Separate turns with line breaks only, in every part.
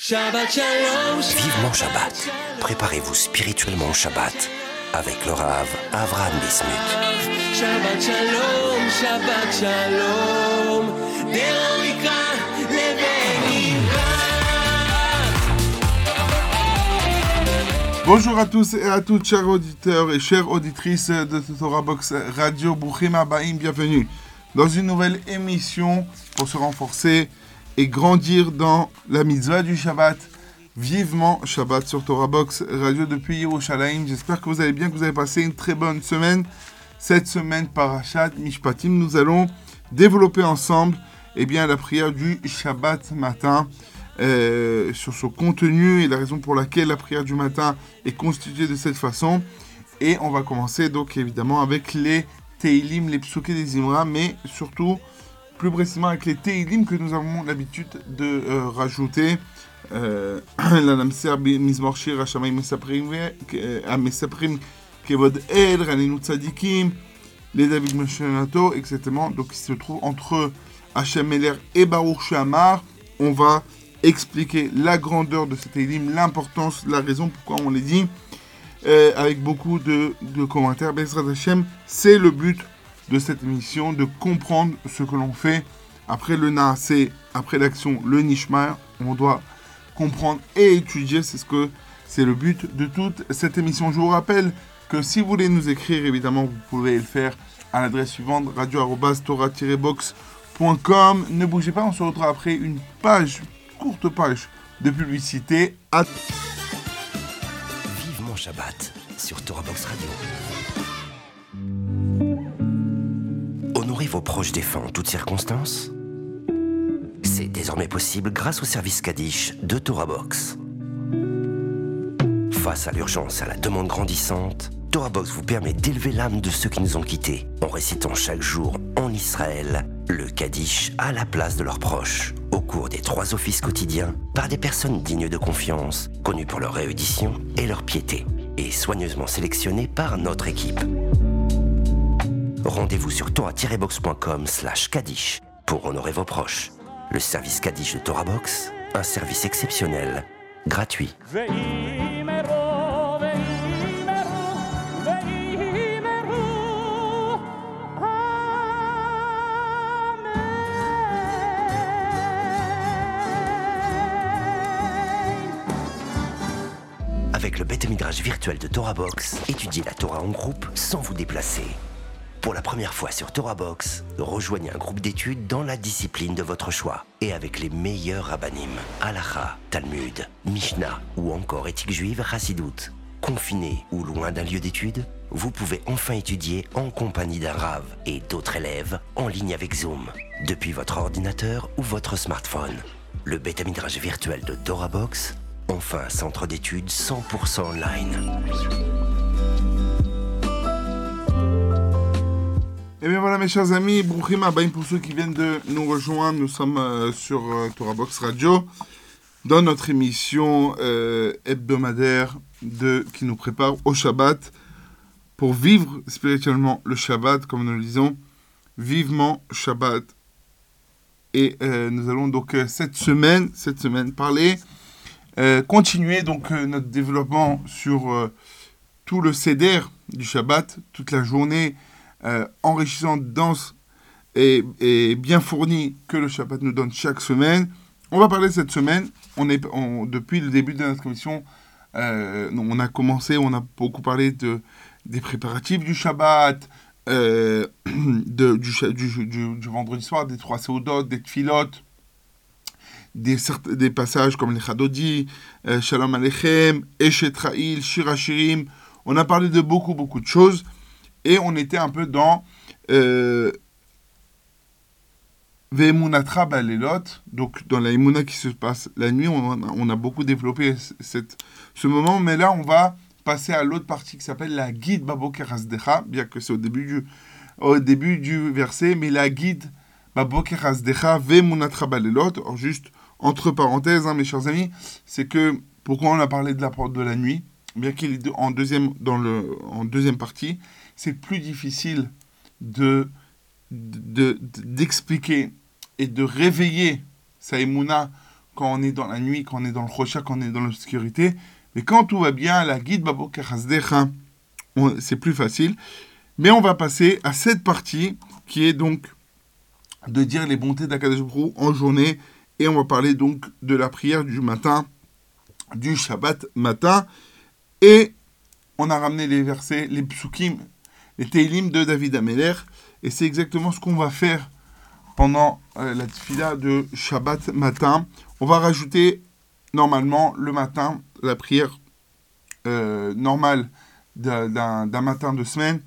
Shabbat Shalom.
Vivement Shabbat. Préparez-vous spirituellement au Shabbat avec le Rav Avraham Bismuth.
Shabbat Shalom. Shabbat Shalom.
Bonjour à tous et à toutes, chers auditeurs et chères auditrices de Torah Box Radio. Bouchim Abaim, bienvenue dans une nouvelle émission pour se renforcer et grandir dans la mitzvah du Shabbat. Vivement Shabbat sur Torah Box Radio depuis Yerushalayim. J'espère que vous allez bien, que vous avez passé une très bonne semaine. Cette semaine, Parashat Mishpatim, nous allons développer ensemble eh bien, la prière du Shabbat matin. euh, sur son contenu et la raison pour laquelle la prière du matin est constituée de cette façon. Et on va commencer donc évidemment avec les Teilim, les Psuké des Imra, mais surtout plus précisément avec les Teilim que nous avons l'habitude de euh, rajouter. Euh, la Namser Mizmor Shir Hashamayim Mesaprim Kevod El, Raninu Tzadikim, les David Moshenato, etc. Donc il se trouve entre Hachem Meler et Baruch Shamar. On va expliquer la grandeur de cet Teilim, l'importance, la raison pourquoi on les dit, euh, avec beaucoup de, commentaires. Bezrat Hashem, c'est le but de cette émission, de comprendre ce que l'on fait. Après le Naasé, après l'action, le Nishmar, on doit comprendre et étudier, c'est ce que c'est le but de toute cette émission. Je vous rappelle que si vous voulez nous écrire, évidemment, vous pouvez le faire à l'adresse suivante, radio-tora-box.com. Ne bougez pas, on se retrouve après une page, courte page de publicité. À...
Vivement Shabbat sur Torah Box Radio. Vos proches défunts en toutes circonstances. C'est désormais possible grâce au service Kaddish de Torah Box. Face à l'urgence et à la demande grandissante, Torah Box vous permet d'élever l'âme de ceux qui nous ont quittés en récitant chaque jour en Israël le Kaddish à la place de leurs proches au cours des trois offices quotidiens par des personnes dignes de confiance, connues pour leur réédition et leur piété, et soigneusement sélectionnées par notre équipe rendez-vous sur torah-box.com slash kadish pour honorer vos proches. Le service Kadish de Torah Box, un service exceptionnel, gratuit. Avec le bêta virtuel de Torah Box, étudiez la Torah en groupe sans vous déplacer. Pour la première fois sur Torah Box, rejoignez un groupe d'études dans la discipline de votre choix et avec les meilleurs rabbinim, Halacha, Talmud, Mishnah ou encore éthique juive Chassidoute. Confiné ou loin d'un lieu d'études, vous pouvez enfin étudier en compagnie d'un Rav et d'autres élèves en ligne avec Zoom, depuis votre ordinateur ou votre smartphone. Le bêta midrash virtuel de Torah Box, enfin centre d'études 100% online.
Et bien voilà mes chers amis, Brouchim Abaim pour ceux qui viennent de nous rejoindre, nous sommes euh, sur euh, Torah Box Radio dans notre émission euh, hebdomadaire de, qui nous prépare au Shabbat pour vivre spirituellement le Shabbat comme nous le disons, vivement Shabbat. Et euh, nous allons donc cette semaine, cette semaine parler, continuer donc notre développement sur tout le Seder du Shabbat, toute la journée euh, enrichissante, dense et, bien fournie que le Shabbat nous donne chaque semaine. On va parler cette semaine. On est, depuis le début de notre émission, euh, on a commencé, on a beaucoup parlé de, des préparatifs du Shabbat, euh, du, vendredi soir, des trois séodotes, des tfilotes, des, passages comme les Chadodi, euh, Shalom Aleichem, Eshet Ra'il, Shir Hashirim. On a parlé de beaucoup, beaucoup de choses. Et on était un peu dans euh, Ve'emunatra Balelot, donc dans la Emuna qui se passe la nuit. On, a- beaucoup développé ce moment, mais là on va passer à l'autre partie qui s'appelle la guide Baboker Hasdecha, bien que c'est au début du, au début du verset, mais la guide Baboker Hasdecha Ve'emunatra Balelot. Juste entre parenthèses, hein, mes chers amis, c'est que pourquoi on a parlé de la porte de la nuit, bien qu'il est en deuxième partie, c'est plus difficile de de- de- d'expliquer et de réveiller sa émouna quand on est dans la nuit, quand on est dans le rocha, quand on est dans l'obscurité. Mais quand tout va bien, la guide Babo c'est plus facile. Mais on va passer à cette partie qui est donc de dire les bontés d'Akadosh en journée. Et on va parler donc de la prière du matin, du Shabbat matin. Et on a ramené les versets, les psukim, les teilim de David Ameler. Et c'est exactement ce qu'on va faire pendant euh, la tefila de Shabbat matin. On va rajouter normalement le matin la prière euh, normale d'un- matin de semaine.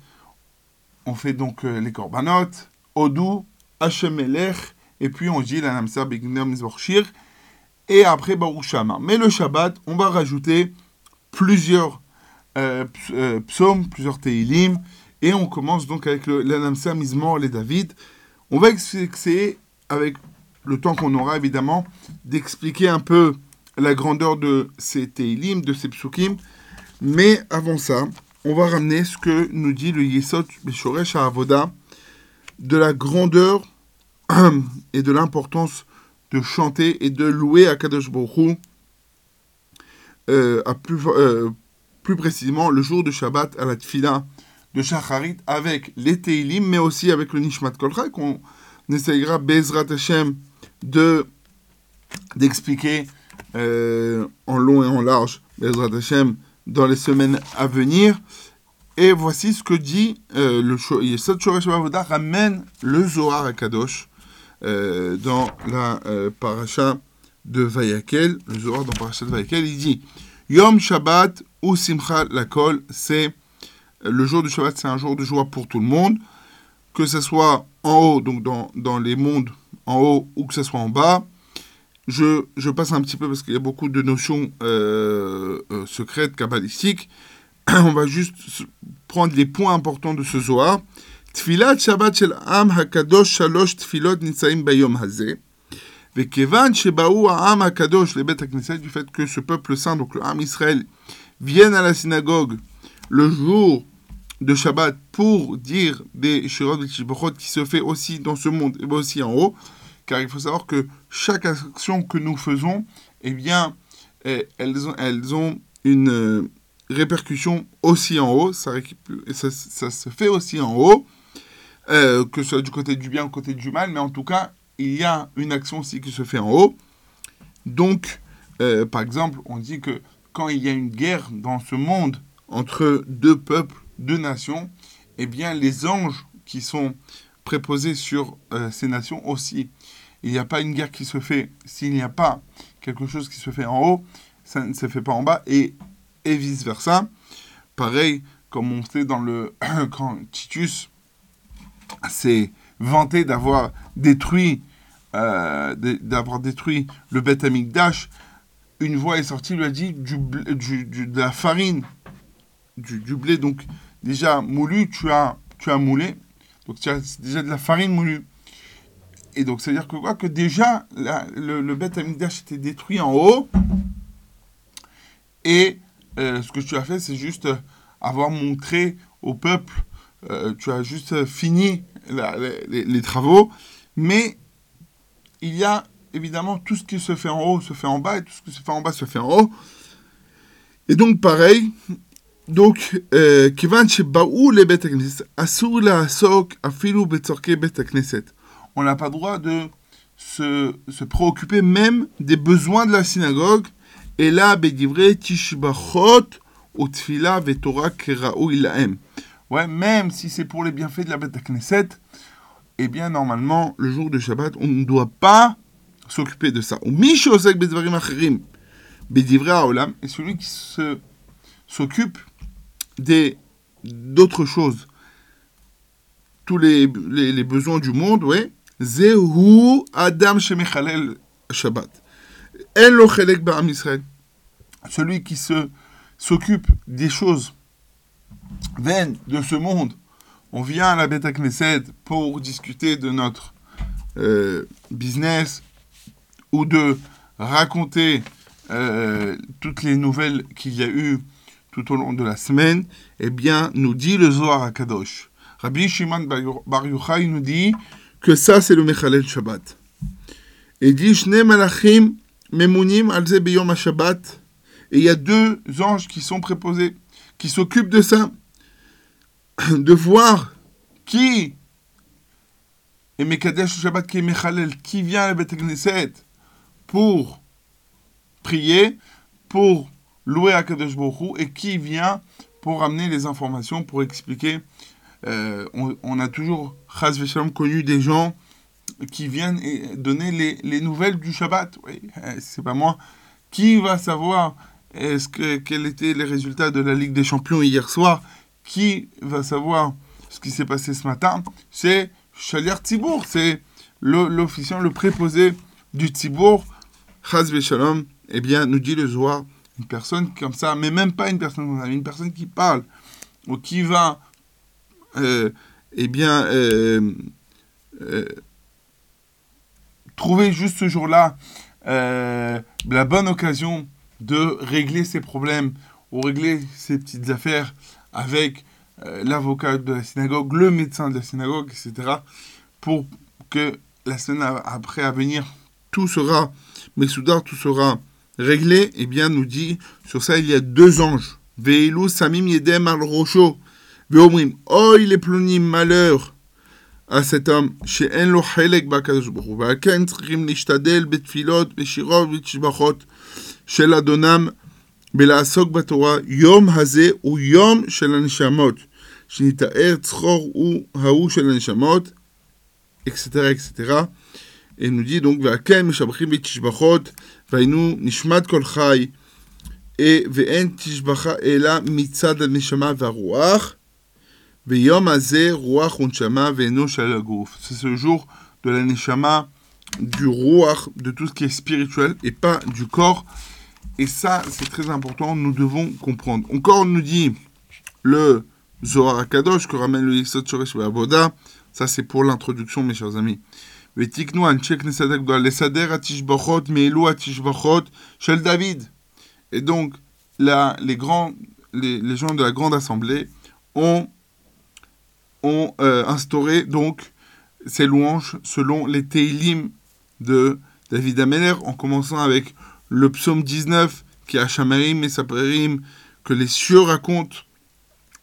On fait donc euh, les korbanot, Odou, Hashem Melech, et puis on dit la Namsa Zorshir, et après Baruch Shama. Mais le Shabbat, on va rajouter plusieurs ps- psaumes, plusieurs Teilim, et on commence donc avec le, la Namsa Mizmor les David. On va essayer, avec le temps qu'on aura évidemment, d'expliquer un peu la grandeur de ces Teilim, de ces psukim. Mais avant ça, on va ramener ce que nous dit le Yesod Beshoresh Avoda de la grandeur et de l'importance de chanter et de louer à Kadosh euh, à plus, euh, plus précisément le jour de Shabbat à la Tfila de Shacharit avec les Teilim, mais aussi avec le Nishmat Kolcha, qu'on essayera Bezrat Hashem de d'expliquer euh, en long et en large Bezrat Hashem dans les semaines à venir. Et voici ce que dit euh, le Yesod Shoresh Avoda ramène le Zohar à Kadosh euh, dans la euh, paracha de Vayakel, le Zohar dans paracha de Vayakel, il dit Yom Shabbat ou Simcha Lakol, c'est le jour du Shabbat, c'est un jour de joie pour tout le monde, que ce soit en haut, donc dans, dans les mondes en haut, ou que ce soit en bas. Je, je passe un petit peu parce qu'il y a beaucoup de notions euh, euh, secrètes, kabbalistiques. On va juste prendre les points importants de ce Zohar. Tfilat Shabbat shel Am Hakadosh Shalosh Tfilot Nitsaim Bayom Hazeh. Vekevan Shebaou Am Hakadosh, les bêtes du fait que ce peuple saint, donc le Am Israël, vienne à la synagogue le jour de Shabbat pour dire des Shirot qui se fait aussi dans ce monde et aussi en haut, car il faut savoir que chaque action que nous faisons, eh bien, eh, elles ont, elles ont une euh, répercussion aussi en haut, ça se fait aussi en haut, euh, que ce soit du côté du bien ou du côté du mal, mais en tout cas, il y a une action aussi qui se fait en haut. Donc, euh, par exemple, on dit que quand il y a une guerre dans ce monde entre deux peuples, deux nations, eh bien, les anges qui sont préposés sur euh, ces nations aussi. Il n'y a pas une guerre qui se fait s'il n'y a pas quelque chose qui se fait en haut, ça ne se fait pas en bas, et, et vice-versa. Pareil, comme on sait dans le quand Titus s'est vanté d'avoir détruit euh, d'avoir détruit le Beth Amikdash, une voix est sortie, lui a dit du- du- de la farine, du, blé, donc déjà moulu, tu as, tu as moulé, donc tu as déjà de la farine moulue. Et donc, c'est-à-dire que quoi Que déjà, le, le Beth était détruit en haut, et euh, ce que tu as fait, c'est juste euh, avoir montré au peuple, euh, tu as juste fini les travaux, mais il y a évidemment tout ce qui se fait en haut se fait en bas et tout ce qui se fait en bas se fait en haut. Et donc pareil, donc euh, כיוון שבאו לבית הכנסת, אסור לעסוק אפילו בצורכי בית הכנסת. On n'a pas le droit de se, se préoccuper même des besoins de la synagogue. Et là, בדברי תשבחות ותפילה ותורה כראוי להם. Ouais, même si c'est pour les bienfaits de la bête Knesset, eh bien, normalement, le jour de Shabbat, on ne doit pas s'occuper de ça. ומי שעוסק בדברים אחרים, בדברי העולם, et celui qui se- s'occupe des d'autres choses, tous les, les, besoins du monde, ouais. Zehu Adam Shemechalel Shabbat. Elochelek Baram Israël. Celui qui se s'occupe des choses vaines de ce monde. On vient à la Beta Knesset pour discuter de notre euh, business ou de raconter euh, toutes les nouvelles qu'il y a eu tout au long de la semaine, eh bien, nous dit le Zohar à Kadosh. Rabbi Shimon Bar Yochai nous dit que ça, c'est le Mechalel Shabbat. Et dit, Shne malachim Memunim alze beyom ha-shabbat. Et il y a deux anges qui sont préposés, qui s'occupent de ça, de voir qui est Mekadesh Shabbat, qui est Mechalel, qui vient à la pour prier, pour louer à Kadosh Baruch Hu, et qui vient pour amener les informations, pour expliquer. Euh, on, a toujours, Chaz connu des gens qui viennent et donner les, les nouvelles du Shabbat. Oui, euh, c'est pas moi. Qui va savoir est-ce que quels étaient les résultats de la Ligue des Champions hier soir? Qui va savoir ce qui s'est passé ce matin? C'est Shaliar Tzibour, c'est l'officiant, le, préposé du Tzibour. Chaz Veshalom, eh bien, nous dit le Zohar, une personne comme ça, mais même pas une personne comme ça, mais une personne qui parle, ou qui va, euh, eh bien, euh, euh, trouver juste ce jour-là la bonne occasion de régler ses problèmes ou régler ses petites affaires avec l'avocat de la synagogue, le médecin de la synagogue, etc. pour que la semaine après à venir, tout sera Messoudar, tout sera réglé. Eh bien, nous dit, sur ça, il y a deux anges. Veilou samim yedem al rocho. Veomrim, oh, il est plonim malheur à cet homme, חלק בקדוש ברוך הוא, ועל כן צריכים להשתדל בתפילות, בשירות ובתשבחות של אדונם, ולעסוק בתורה. יום הזה הוא יום של הנשמות, שנתאר צחור הוא ההוא של הנשמות, etc. etc. Et nous dit donc, כן משבחים בתשבחות, והיינו נשמת כל חי, אה, ואין תשבחה אלא מצד הנשמה והרוח. Veyom Azeh, Ruach Unshama, Veno Shalagouf. C'est ce jour de la Neshama, du Ruach, de tout ce qui est spirituel et pas du corps. Et ça, c'est très important, nous devons comprendre. Encore, on nous dit le Zohar Akadosh que ramène le Yisod Shoresh Avoda. Ça, c'est pour l'introduction, mes chers amis. Meelu Atishbachot, Shel David. Et donc, les, grands, les, gens de la grande assemblée ont euh, instauré donc ces louanges selon les Teilim de David Ameller, en commençant avec le psaume 19 qui à Shamarim et Saprerim, que les cieux racontent.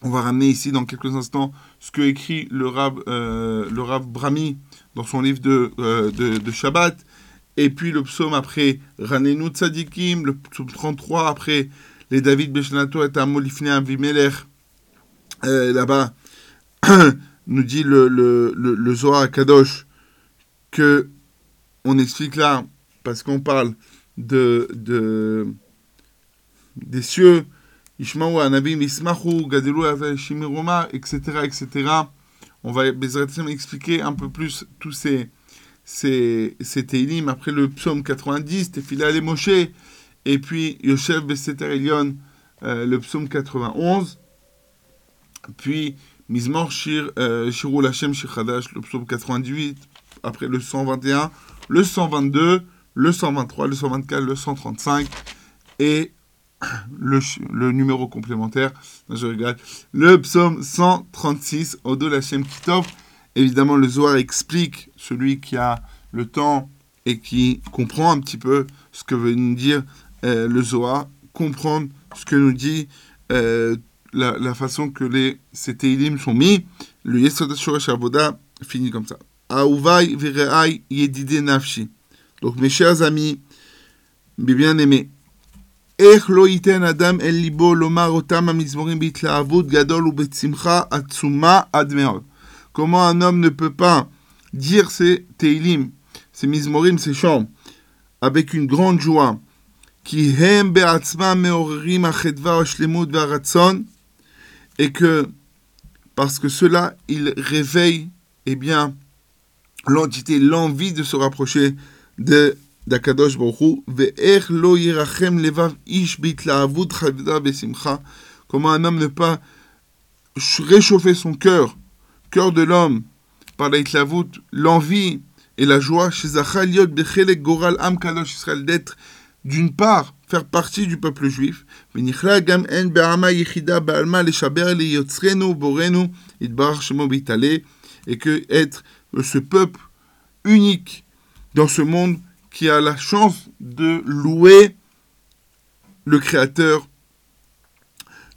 On va ramener ici dans quelques instants ce que écrit le Rab, euh, le Rav Brahmi dans son livre de, euh, de, de Shabbat. Et puis le psaume après Ranenu Tzadikim, le psaume 33 après les David Beshnato et Amolifne Avimelech. Euh, Là-bas, nous dit le, le, le, le Zohar Kadosh que on explique là, parce qu'on parle de, de des cieux, Ishmaou, Anabim, Ismahu, Gadelu, Shimiroma, etc.. On va expliquer un peu plus tous ces, ces. Après le psaume 90, Tefila les Moshe, et puis Yoshev Beseter Elion, euh, le psaume 91. Puis Mizmor Shir, euh, Shirul Hashem le psaume 98, après le 121, le 122, le 123, le 124, le 135, et le, le numéro complémentaire, je regarde, le psaume 136, Odo Hashem Kitov. Évidemment, le Zohar explique, celui qui a le temps et qui comprend un petit peu ce que veut nous dire euh, le Zohar, comprendre ce que nous dit euh, la, façon que les, ces sont mis, le Yesod Shoresh finit comme ça. Aouvai yedide nafshi. Donc mes chers amis, mes bien-aimés, Comment un homme ne peut pas dire ses Teilim, ses Mizmorim, ses chants, avec une grande joie et que parce que cela, il réveille eh bien l'entité, l'envie de se rapprocher de d'Akadosh Ve'er lo yirachem levav ish besimcha. Comment un homme ne pas réchauffer son cœur, cœur de l'homme, par l'envie et la joie, chez bechelek goral am kadosh d'être d'une part faire partie du peuple juif, et que être ce peuple unique dans ce monde qui a la chance de louer le créateur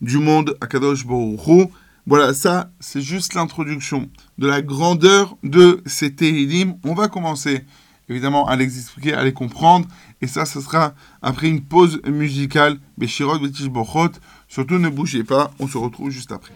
du monde, Akadosh Baruch. Voilà, ça, c'est juste l'introduction de la grandeur de ces Tehillim. On va commencer, évidemment, à les expliquer, à les comprendre. Et ça, ce sera après une pause musicale. Beshirot, Betish Bochot. Surtout, ne bougez pas. On se retrouve juste après.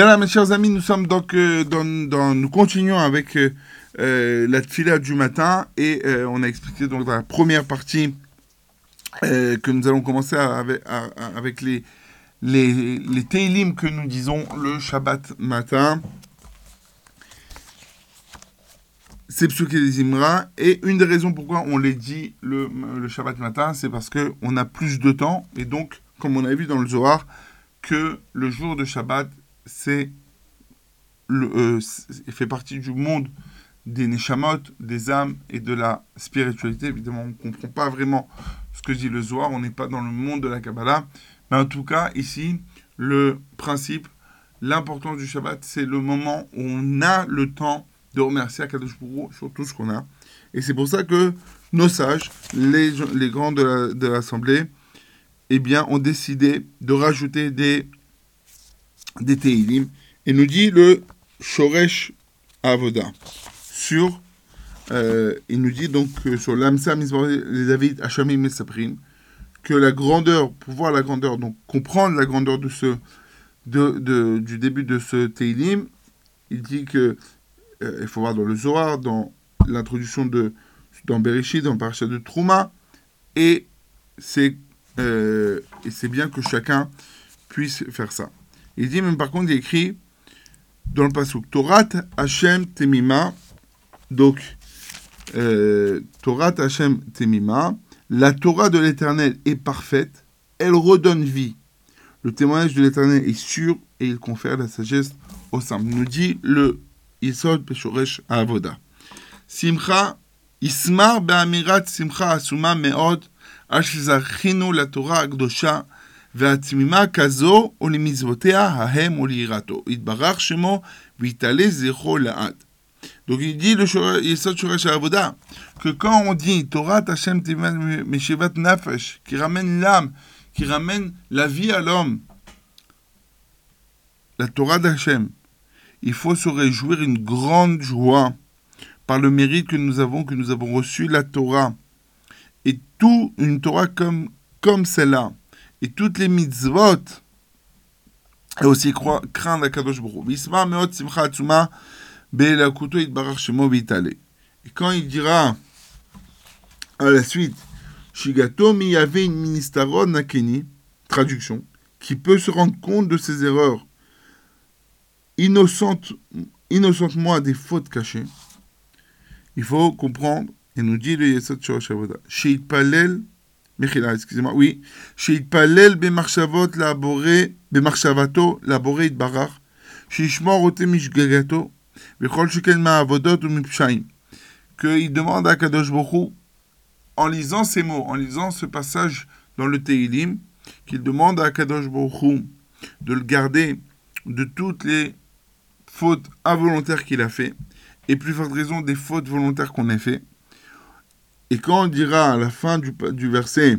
Bien là, mes chers amis, nous sommes donc euh, dans, nous continuons avec euh, euh, la tfila du matin et on a expliqué donc dans la première partie que nous allons commencer avec, les les les que nous disons le Shabbat matin. C'est des Imra et une des raisons pourquoi on les dit le, le Shabbat matin, c'est parce que on a plus de temps et donc comme on a vu dans le Zohar que le jour de Shabbat c'est le, euh, fait partie du monde des neshamot, des âmes et de la spiritualité. Évidemment, on ne comprend pas vraiment ce que dit le Zohar, on n'est pas dans le monde de la Kabbalah. Mais en tout cas, ici, le principe, l'importance du Shabbat, c'est le moment où on a le temps de remercier Akadosh Hu sur tout ce qu'on a. Et c'est pour ça que nos sages, les, les grands de l'Assemblée, eh bien, ont décidé de rajouter des des Teilim, et nous dit le Shoresh Avoda sur, euh, il nous dit donc euh, sur l'Amsa les David Hachamim Mesaprim, que la grandeur, pour voir la grandeur, donc comprendre la grandeur de ce, de, de- du début de ce Teilim, il dit que euh, il faut voir dans le Zohar, dans l'introduction de dans Bereshit, dans le parachat de Trouma, et c'est euh, et c'est bien que chacun puisse faire ça. Il dit même par contre, il écrit dans le Pasuk Torat Hashem Temima. Donc, euh, Torat Hashem Temima. La Torah de l'Éternel est parfaite. Elle redonne vie. Le témoignage de l'Éternel est sûr et il confère la sagesse au simple. Nous dit le Isod Peshoresh Avoda. Simcha, Ismar Be'amirat Simcha Asuma Me'od, Ashizachinu la Torah Agdosha, והתמימה כזו ולמצוותיה ההם וליראתו. יתברך שמו ויתעלה זכרו לעד. Donc il dit le Shor- Yesod Shoresh Avoda que quand on dit Torah Hashem Tivat Meshivat Nafesh, qui ramène l'âme, qui ramène la vie à l'homme, la Torah d'Hachem, il faut se réjouir une grande joie par le mérite que nous avons, que nous avons reçu la Torah. Et tout, une Torah comme, comme celle-là, et toutes les mitzvot, et aussi craindre Akadosh Baruch v'yitale. Et quand il dira à la suite, Shigato miyave in ministaron nakeni, traduction, qui peut se rendre compte de ses erreurs, innocente, innocentement des fautes cachées, il faut comprendre, et nous dit le Yesod Shorosh Avoda, Sheitpalel, Mechila, excusez-moi, oui, Sheitpalel bemarchavot laboré, bemarchavato laboré itbarach, ote mishgagato, Bechol sheken ma'avodot ou mipshaim, qu'il demande à Kadosh Baruch Hu, en lisant ces mots, en lisant ce passage dans le Teilim, qu'il demande à Kadosh Baruch Hu de le garder de toutes les fautes involontaires qu'il a fait, et plus forte raison des fautes volontaires qu'on a fait. Et quand on dira à la fin du, du verset,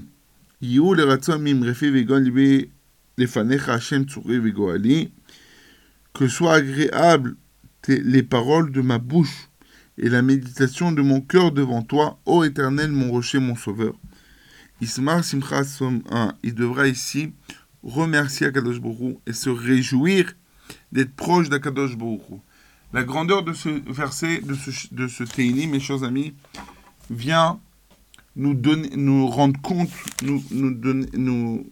que soient agréables les paroles de ma bouche et la méditation de mon cœur devant toi, ô éternel, mon rocher, mon sauveur. Ismar Simcha Som 1, il devra ici remercier Akadosh Hu et se réjouir d'être proche d'Akadosh Hu. La grandeur de ce verset, de ce, de ce mes chers amis, vient nous, donner, nous rendre compte, nous, nous donner, nous,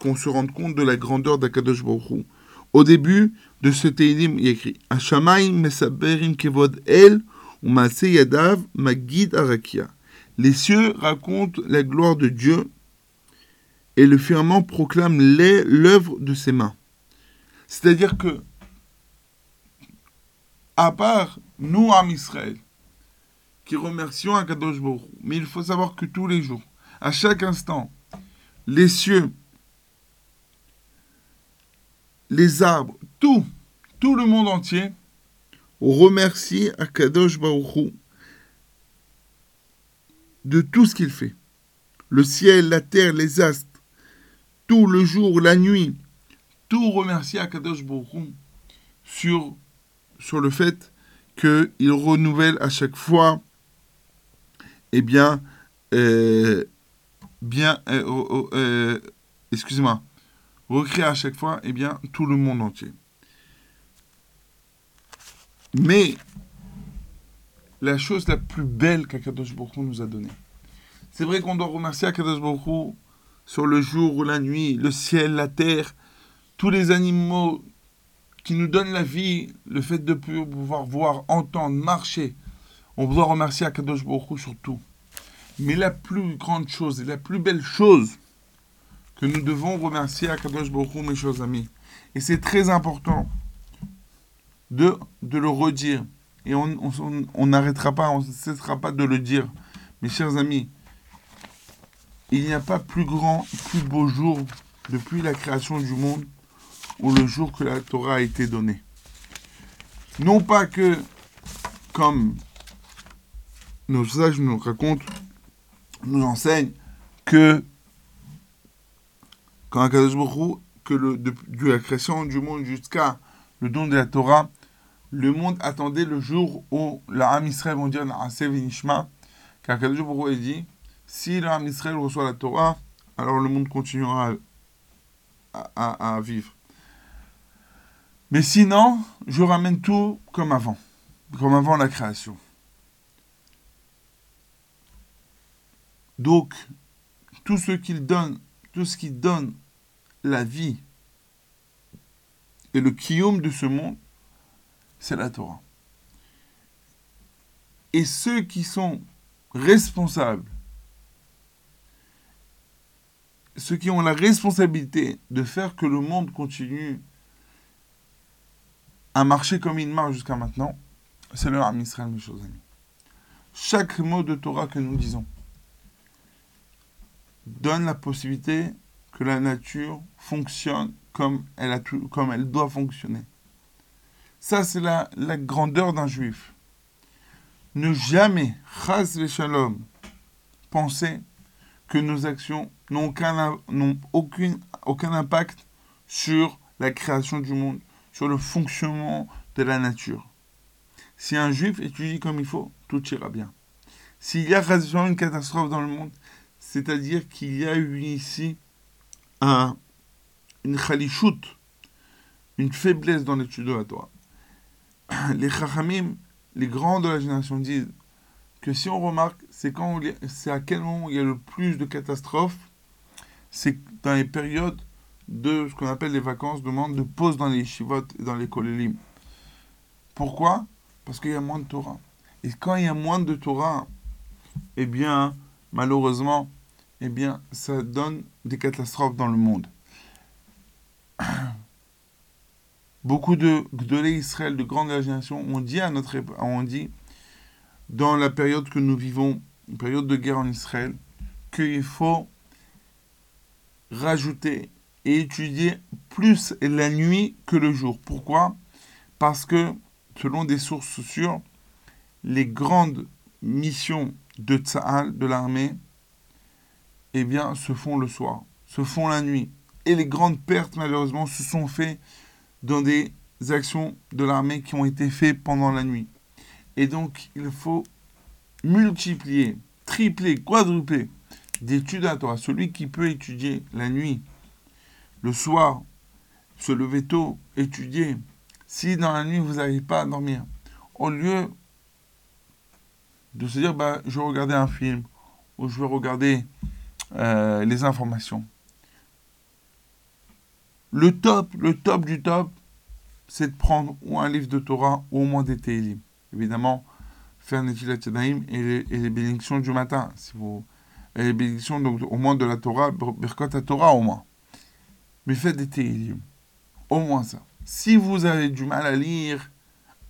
qu'on se rende compte de la grandeur d'Akadosh Baruch. Au début de ce Teilim, il écrit mesaberim kevod el yadav magid arakia. Les cieux racontent la gloire de Dieu et le firmament proclame l'œuvre de ses mains. C'est-à-dire que, à part nous, Am Israël, qui remercions Akadosh Baruch mais il faut savoir que tous les jours, à chaque instant, les cieux, les arbres, tout, tout le monde entier remercie Akadosh Baruch de tout ce qu'il fait. Le ciel, la terre, les astres, tout le jour, la nuit, tout remercie Akadosh Baruch sur, sur le fait qu'il renouvelle à chaque fois, eh bien, euh, bien, euh, euh, euh, excusez-moi, recréer à chaque fois, eh bien, tout le monde entier. Mais la chose la plus belle qu'Akadosh Baruch nous a donnée, c'est vrai qu'on doit remercier Akadosh Baruch sur le jour ou la nuit, le ciel, la terre, tous les animaux qui nous donnent la vie, le fait de pouvoir voir, entendre, marcher. On doit remercier Akadosh Baruch sur tout. Mais la plus grande chose la plus belle chose que nous devons remercier Akadosh Baruch mes chers amis, et c'est très important de, de le redire, et on n'arrêtera pas, on ne cessera pas de le dire, mes chers amis, il n'y a pas plus grand, plus beau jour depuis la création du monde ou le jour que la Torah a été donnée. Non pas que, comme nos sages nous racontent, nous enseignent, que quand Akadosh que le, de, de la création du monde jusqu'à le don de la Torah, le monde attendait le jour où la Ham Israël vont dire Na'aseh v'nishma, car Akadosh Baruch dit si la Ham Israël reçoit la Torah, alors le monde continuera à vivre. Mais sinon, je ramène tout comme avant, comme avant la création. Donc, tout ce qu'il donne, tout ce qui donne la vie et le kiyum de ce monde, c'est la Torah. Et ceux qui sont responsables, ceux qui ont la responsabilité de faire que le monde continue à marcher comme il marche jusqu'à maintenant, c'est le Ham Israël, mes chers amis. Chaque mot de Torah que nous disons donne la possibilité que la nature fonctionne comme elle, a tout- comme elle doit fonctionner. Ça, c'est la, la grandeur d'un juif. Ne jamais, chas le shalom, penser que nos actions n'ont aucun, aucun impact sur la création du monde, sur le fonctionnement de la nature. Si un juif étudie comme il faut, tout ira bien. S'il y a une catastrophe dans le monde, c'est-à-dire qu'il y a eu ici un, une khalichout, une faiblesse dans l'étude de la Torah. Les chachamim, les grands de la génération disent que si on remarque, c'est quand c'est à quel moment il y a le plus de catastrophes, c'est dans les périodes de ce qu'on appelle les vacances, de monde de pause dans les yeshivot et dans les kolélim. Pourquoi? Parce qu'il y a moins de Torah. Et quand il y a moins de Torah, eh bien, malheureusement, eh bien, ça donne des catastrophes dans le monde. Beaucoup de Gdolé Israël, de grandes générations, ont dit à notre ont dit, dans la période que nous vivons, une période de guerre en Israël, qu'il faut rajouter et étudier plus la nuit que le jour. Pourquoi? Parce que, selon des sources sûres, les grandes missions de Tsahal, de l'armée, eh bien, se font le soir, se font la nuit. Et les grandes pertes, malheureusement, se sont faites dans des actions de l'armée qui ont été faites pendant la nuit. Et donc, il faut multiplier, tripler, quadrupler d'études à Torah. Celui qui peut étudier la nuit, le soir, se lever tôt, étudier. Si dans la nuit, vous n'arrivez pas à dormir, au lieu de se dire, bah, je vais regarder un film, ou je vais regarder euh, les informations. Le top, le top du top, c'est de prendre ou un livre de Torah ou au moins des Télim. Évidemment, faire Netilat Yadayim et les, et les bénédictions du matin. Si vous, et les bénédictions donc, au moins de la Torah, Birkot à Torah au moins. Mais faites des Télim. Au moins ça. Si vous avez du mal à lire,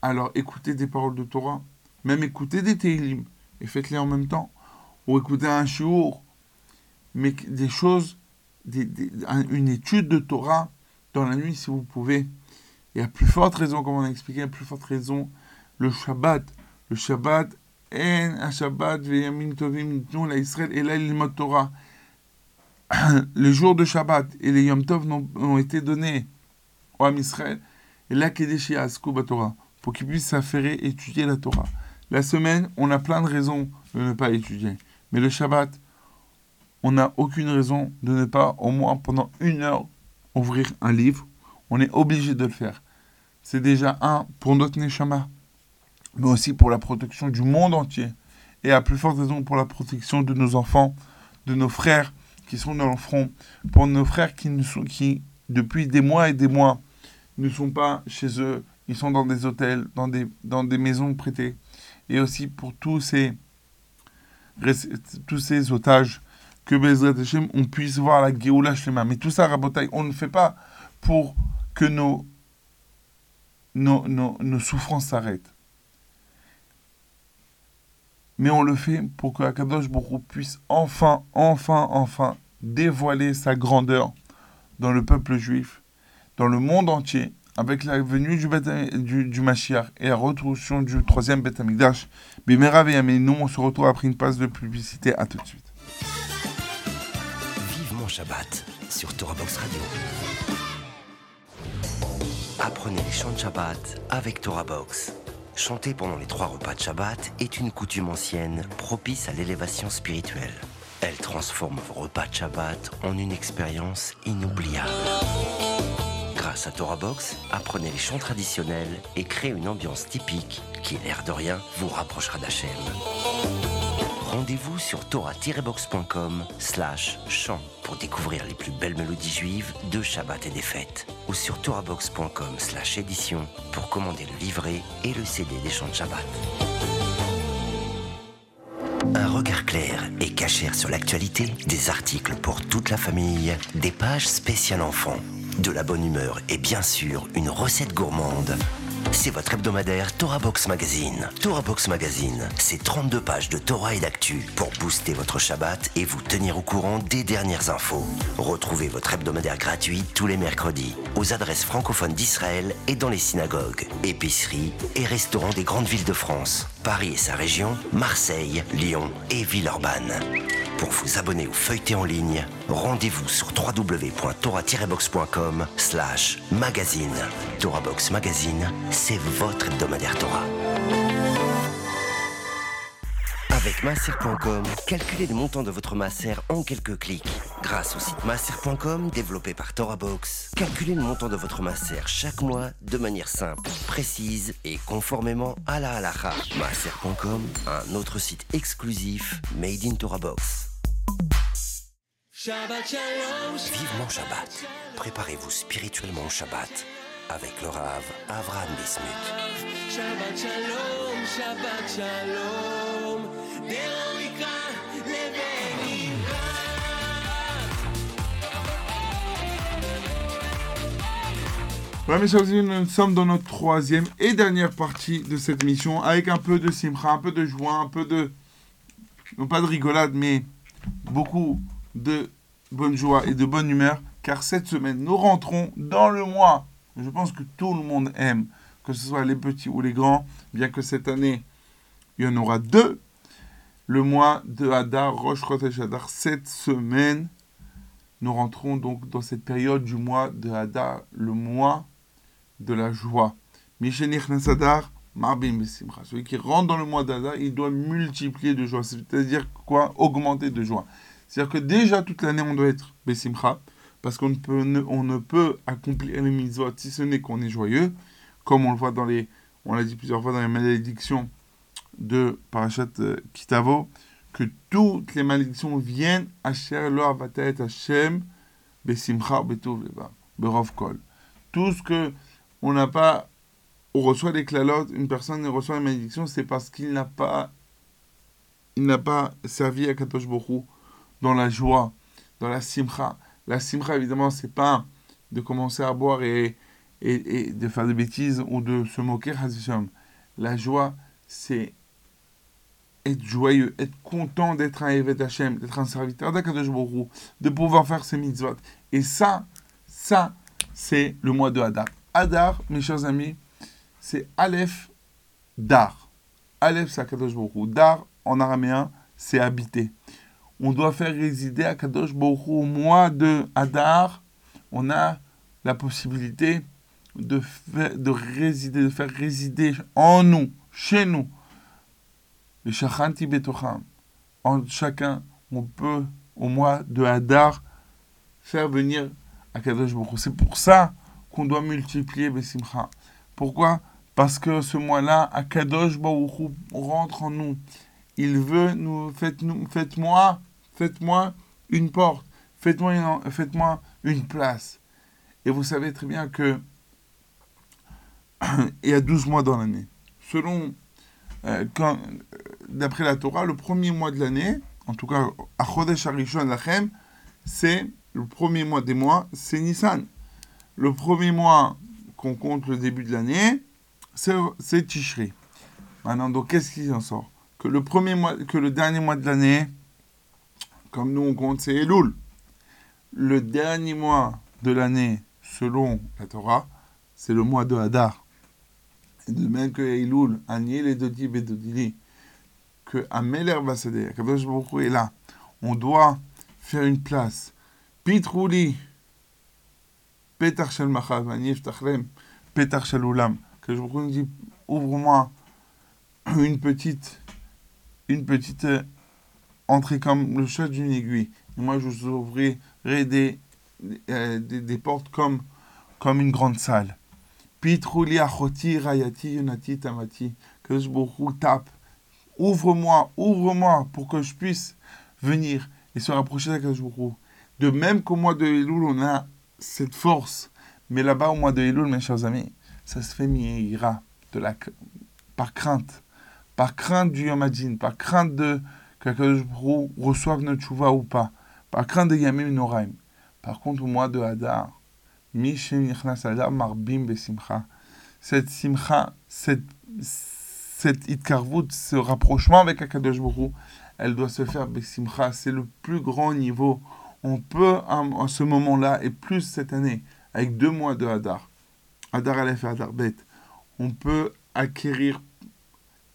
alors écoutez des paroles de Torah. Même écoutez des Télim et faites-les en même temps. Ou écoutez un shiur. Mais des choses, une étude de Torah dans la nuit si vous pouvez. Et à plus forte raison, comme on a expliqué, à plus forte raison, le Shabbat. Le Shabbat, en un Shabbat, veyamim tovim nitnu la Israël, et là, il Torah. Les jours de Shabbat et les Yom Tov ont été donnés au Ham Israël, et là, Kedeshi Asku Torah, pour qu'ils puissent s'affairer étudier la Torah. La semaine, on a plein de raisons de ne pas étudier. Mais le Shabbat, on n'a aucune raison de ne pas, au moins pendant une heure, ouvrir un livre. On est obligé de le faire. C'est déjà un pour notre Neshama, mais aussi pour la protection du monde entier. Et à plus forte raison pour la protection de nos enfants, de nos frères qui sont dans le front, pour nos frères qui, qui depuis des mois et des mois, ne sont pas chez eux, ils sont dans des hôtels, dans des, dans des maisons prêtées. Et aussi pour tous ces, tous ces otages, que Bezrat Hashem, on puisse voir la Géoula Shlema. Mais tout ça, Rabotai, on ne fait pas pour que nos, nos, nos, souffrances s'arrêtent. Mais on le fait pour que Akadosh Hu puisse enfin, enfin, enfin dévoiler sa grandeur dans le peuple juif, dans le monde entier, avec la venue du, du, du Mashiach et la retroution du troisième Beth Amikdash. Bimera nous on se retrouve après une passe de publicité. À tout de suite.
Shabbat sur Torah Box Radio. Apprenez les chants de Shabbat avec Torah Box. Chanter pendant les trois repas de Shabbat est une coutume ancienne propice à l'élévation spirituelle. Elle transforme vos repas de Shabbat en une expérience inoubliable. Grâce à Torah Box, apprenez les chants traditionnels et créez une ambiance typique qui, l'air de rien, vous rapprochera d'Hachem. Rendez-vous sur torah-box.com slash chant pour découvrir les plus belles mélodies juives de Shabbat et des fêtes. Ou sur torahbox.com slash édition pour commander le livret et le CD des chants de Shabbat. Un regard clair et cachère sur l'actualité, des articles pour toute la famille, des pages spéciales enfants, de la bonne humeur et bien sûr une recette gourmande. C'est votre hebdomadaire Torah Box Magazine. Torah Box Magazine, c'est 32 pages de Torah et d'actu pour booster votre Shabbat et vous tenir au courant des dernières infos. Retrouvez votre hebdomadaire gratuit tous les mercredis aux adresses francophones d'Israël et dans les synagogues, épiceries et restaurants des grandes villes de France, Paris et sa région, Marseille, Lyon et Villeurbanne. Pour vous abonner ou feuilleter en ligne, rendez-vous sur www.torah-box.com slash magazine. C'est votre hebdomadaire Torah. Avec masser.com, calculez le montant de votre masser en quelques clics. Grâce au site masser.com développé par TorahBox, calculez le montant de votre masser chaque mois de manière simple, précise et conformément à la halakha. Masser.com, un autre site exclusif made in Shabbat shalom, shabbat Vivement Shabbat. Préparez-vous spirituellement au Shabbat avec le Rav Avram Bismuth.
Shabbat shalom, Shabbat shalom.
Voilà mes chers amis, nous sommes dans notre troisième et dernière partie de cette mission avec un peu de simcha, un peu de joie, un peu de... Non pas de rigolade, mais beaucoup de bonne joie et de bonne humeur. Car cette semaine, nous rentrons dans le mois. Je pense que tout le monde aime, que ce soit les petits ou les grands, bien que cette année, il y en aura deux. Le mois de Hadar, Rosh Chodesh Hadar, cette semaine, nous rentrons donc dans cette période du mois de Hadar, le mois de la joie. Nasadar, Marbim Besimcha. Celui qui rentre dans le mois d'Adar, il doit multiplier de joie. C'est-à-dire quoi? Augmenter de joie. C'est-à-dire que déjà toute l'année, on doit être Besimcha, parce qu'on ne peut, peut accomplir les mitzvot si ce n'est qu'on est joyeux, comme on le voit dans les, on l'a dit plusieurs fois dans les malédictions de Parashat euh, Kitavo, que toutes les malédictions viennent Asher lo avata et Hashem besimcha betov leva, kol. Tout ce que on n'a pas, on reçoit des clalotes, une personne reçoit une malédiction, c'est parce qu'il n'a pas, il n'a pas servi à Kadosh Borou dans la joie, dans la simcha. La simcha, évidemment, c'est pas de commencer à boire et, et, de faire des bêtises ou de se moquer. La joie, c'est être joyeux, être content d'être un Evet Hashem, d'être un serviteur d'Akadosh Borou, de pouvoir faire ses mitzvot. Et ça, ça, c'est le mois de Hadar. Hadar, mes chers amis, c'est Aleph Dar. Aleph, c'est Akadosh Borou. Dar, en araméen, c'est habiter. On doit faire résider Akadosh Borou au mois de Hadar. On a la possibilité de, faire, de résider, de faire résider en nous, chez nous, le Shachanti. En chacun, on peut, au mois de Hadar, faire venir Akadosh Baruch. C'est pour ça qu'on doit multiplier Besimcha. Pourquoi? Parce que ce mois-là, Akadosh Baruch rentre en nous. Il veut nous, faites-nous, faites-moi, faites-moi une porte, faites-moi une, faites-moi une place. Et vous savez très bien que il y a 12 mois dans l'année. Selon, euh, euh, d'après la Torah, le premier mois de l'année, en tout cas, à Chodesh Harishon Lachem, c'est le premier mois des mois, c'est Nissan. Le premier mois qu'on compte le début de l'année, c'est Tishri. Maintenant, donc, qu'est-ce qui en sort? Que le, premier mois, que le dernier mois de l'année, comme nous on compte, c'est Elul. Le dernier mois de l'année, selon la Torah, c'est le mois de Hadar. Et de même que Elul, Aniel et Dodi Bedodili, que Ameler Basadeh, Kadosh Baruch est là. On doit faire une place. Pitrouli, Petar Shel Machav, Petar Shel Ulam. Que je vous dit, ouvre-moi une petite, une petite euh, entrée comme le chat d'une aiguille. Et moi, je vous ouvrirai des, euh, des, des portes comme, comme une grande salle. Pitrouli achoti rayati yonati tamati. Que je tape Ouvre-moi, ouvre-moi pour que je puisse venir et se rapprocher Baruch Hu. De même qu'au mois de Elul, on a cette force. Mais là-bas, au mois de Elul, mes chers amis, ça se fait la, par crainte. Par crainte du Yom par crainte de qu'Akadosh reçoive notre chouva ou pas. Par crainte de Yamim Noraim. Par contre, au mois de Hadar, Mishem Nichnas Hadar Marbim Besimcha. Cette simcha, cette, cette itkarvut, ce rapprochement avec Akadosh elle doit se faire Besimcha. C'est le plus grand niveau. On peut, à ce moment-là, et plus cette année, avec deux mois de Hadar, Hadar Aleph et Hadar Bet, on peut acquérir,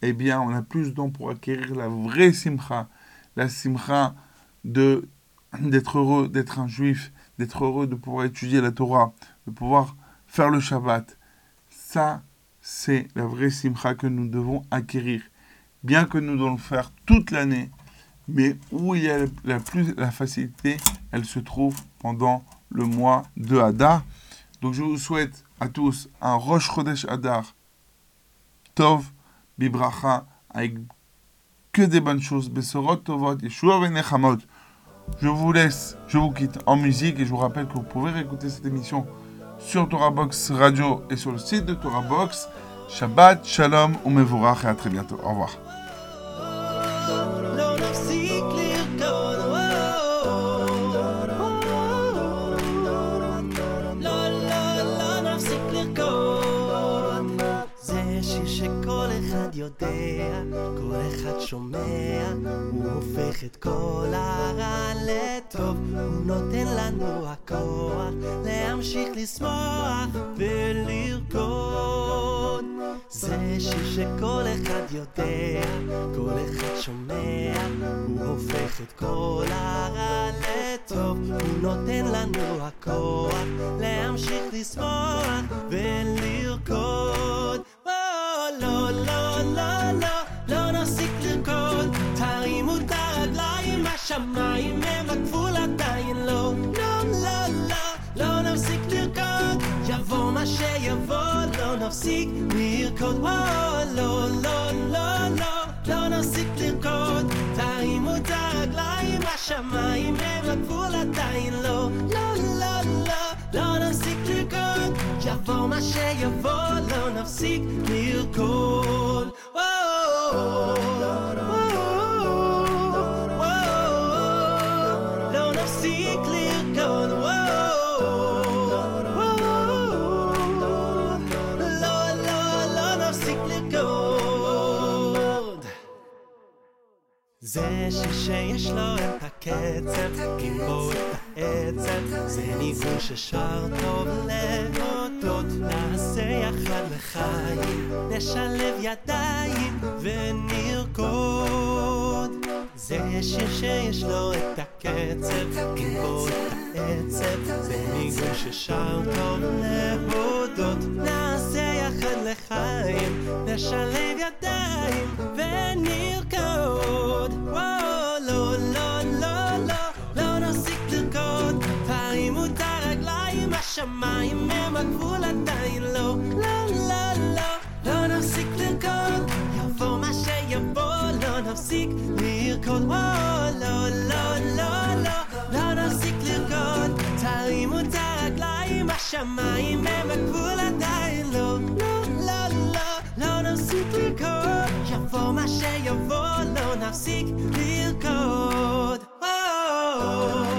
eh bien, on a plus temps pour acquérir la vraie simcha, la simcha d'être heureux d'être un juif, d'être heureux de pouvoir étudier la Torah, de pouvoir faire le Shabbat. Ça, c'est la vraie simcha que nous devons acquérir. Bien que nous devons le faire toute l'année, mais où il y a la plus la facilité, elle se trouve pendant le mois de Hadar. Donc je vous souhaite à tous un Rosh Chodesh Hadar Tov, Bibracha, avec que des bonnes choses. Besorot Tovot, Yeshua Venechamot. Je vous laisse, je vous quitte en musique et je vous rappelle que vous pouvez réécouter cette émission sur Torah Box Radio et sur le site de Torah Box. Shabbat, Shalom, Umevorach et à très bientôt. Au revoir.
שומע, הוא הופך את כל הרע לטוב, הוא נותן לנו הכוח להמשיך לשמוח ולרקוד. זה שיר שכל אחד יודע, כל אחד שומע, הוא הופך את כל הרע לטוב, הוא נותן לנו הכוח להמשיך לשמוח ולרקוד. לא, לא, לא, לא הרגליים, השמיים הם הגבול עדיין לא. לא, לא, לא, לא נפסיק לרקוד, יבוא מה שיבוא, לא נפסיק לרקוד. או, לא, לא, לא, לא, לא נפסיק לרקוד, תרימו את הרגליים, השמיים הם הגבול עדיין לא. לא, לא, לא, לא נפסיק לרקוד, יבוא מה שיבוא, לא נפסיק לרקוד. או, זה שיר שיש לו את הקצב, עם בו את העצב, זה ניגון ששר טוב להודות, נעשה יחד לחיים, נשלב ידיים ונרקוד. זה שיר שיש לו את הקצב, עם בו את העצב, זה ניגון ששר טוב להודות, נעשה יחד לחיים, נשלב ידיים ונרקוד. השמיים הם הגבול עדיין לא. לא, לא, לא, לא נפסיק לרקוד, יבוא מה שיבוא, לא נפסיק לרקוד. וואו, לא, לא, לא, לא, לא נפסיק לרקוד, תרימו את הרגליים, השמיים הם הגבול עדיין לא. לא, לא, לא, לא נפסיק לרקוד, יבוא מה שיבוא, לא נפסיק לרקוד. לא